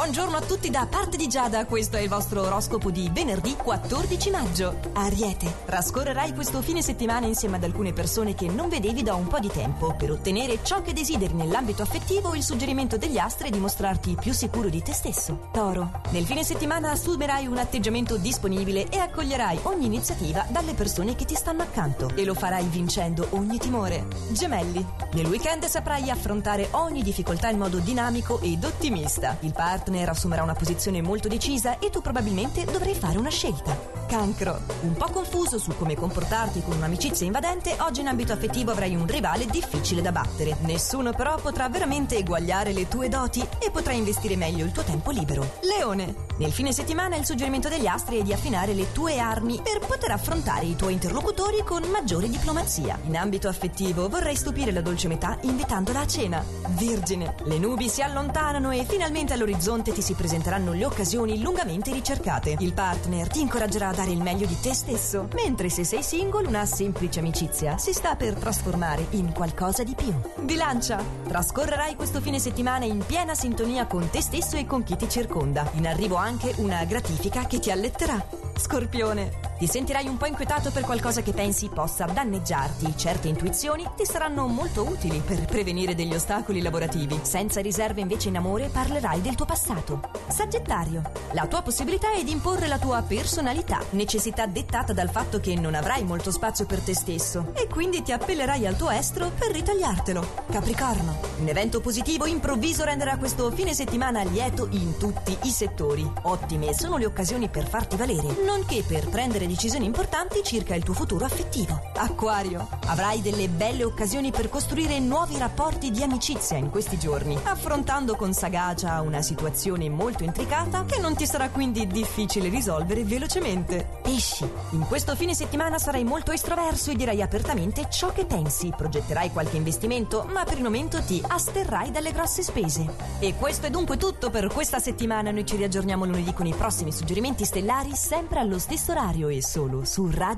Buongiorno a tutti da parte di Giada, questo è il vostro oroscopo di venerdì 14 maggio. Ariete, trascorrerai questo fine settimana insieme ad alcune persone che non vedevi da un po' di tempo. Per ottenere ciò che desideri nell'ambito affettivo, il suggerimento degli astri è dimostrarti più sicuro di te stesso. Toro, nel fine settimana assumerai un atteggiamento disponibile e accoglierai ogni iniziativa dalle persone che ti stanno accanto e lo farai vincendo ogni timore. Gemelli, nel weekend saprai affrontare ogni difficoltà in modo dinamico ed ottimista. Il partner partner assumerà una posizione molto decisa e tu probabilmente dovrai fare una scelta. Cancro. Un po' confuso su come comportarti con un'amicizia invadente, oggi in ambito affettivo avrai un rivale difficile da battere. Nessuno però potrà veramente eguagliare le tue doti e potrai investire meglio il tuo tempo libero. Leone. Nel fine settimana il suggerimento degli astri è di affinare le tue armi per poter affrontare i tuoi interlocutori con maggiore diplomazia. In ambito affettivo vorrei stupire la dolce metà invitandola a cena. Vergine. Le nubi si allontanano e finalmente all'orizzonte ti si presenteranno le occasioni lungamente ricercate. Il partner ti incoraggerà a dare il meglio di te stesso, mentre se sei single una semplice amicizia si sta per trasformare in qualcosa di più. Bilancia! Trascorrerai questo fine settimana in piena sintonia con te stesso e con chi ti circonda. In arrivo anche una gratifica che ti alletterà. Scorpione! Ti sentirai un po' inquietato per qualcosa che pensi possa danneggiarti. Certe intuizioni ti saranno molto utili per prevenire degli ostacoli lavorativi. Senza riserve invece in amore parlerai del tuo passato. Sagittario. La tua possibilità è di imporre la tua personalità, necessità dettata dal fatto che non avrai molto spazio per te stesso e quindi ti appellerai al tuo estro per ritagliartelo. Capricorno. Un evento positivo improvviso renderà questo fine settimana lieto in tutti i settori. Ottime sono le occasioni per farti valere, nonché per prendere decisioni importanti circa il tuo futuro affettivo. Acquario, avrai delle belle occasioni per costruire nuovi rapporti di amicizia in questi giorni, affrontando con sagacia una situazione molto intricata che non ti sarà quindi difficile risolvere velocemente. Pesci, in questo fine settimana sarai molto estroverso e dirai apertamente ciò che pensi, progetterai qualche investimento, ma per il momento ti asterrai dalle grosse spese. E questo è dunque tutto per questa settimana, noi ci riaggiorniamo lunedì con i prossimi suggerimenti stellari sempre allo stesso orario e solo su Radio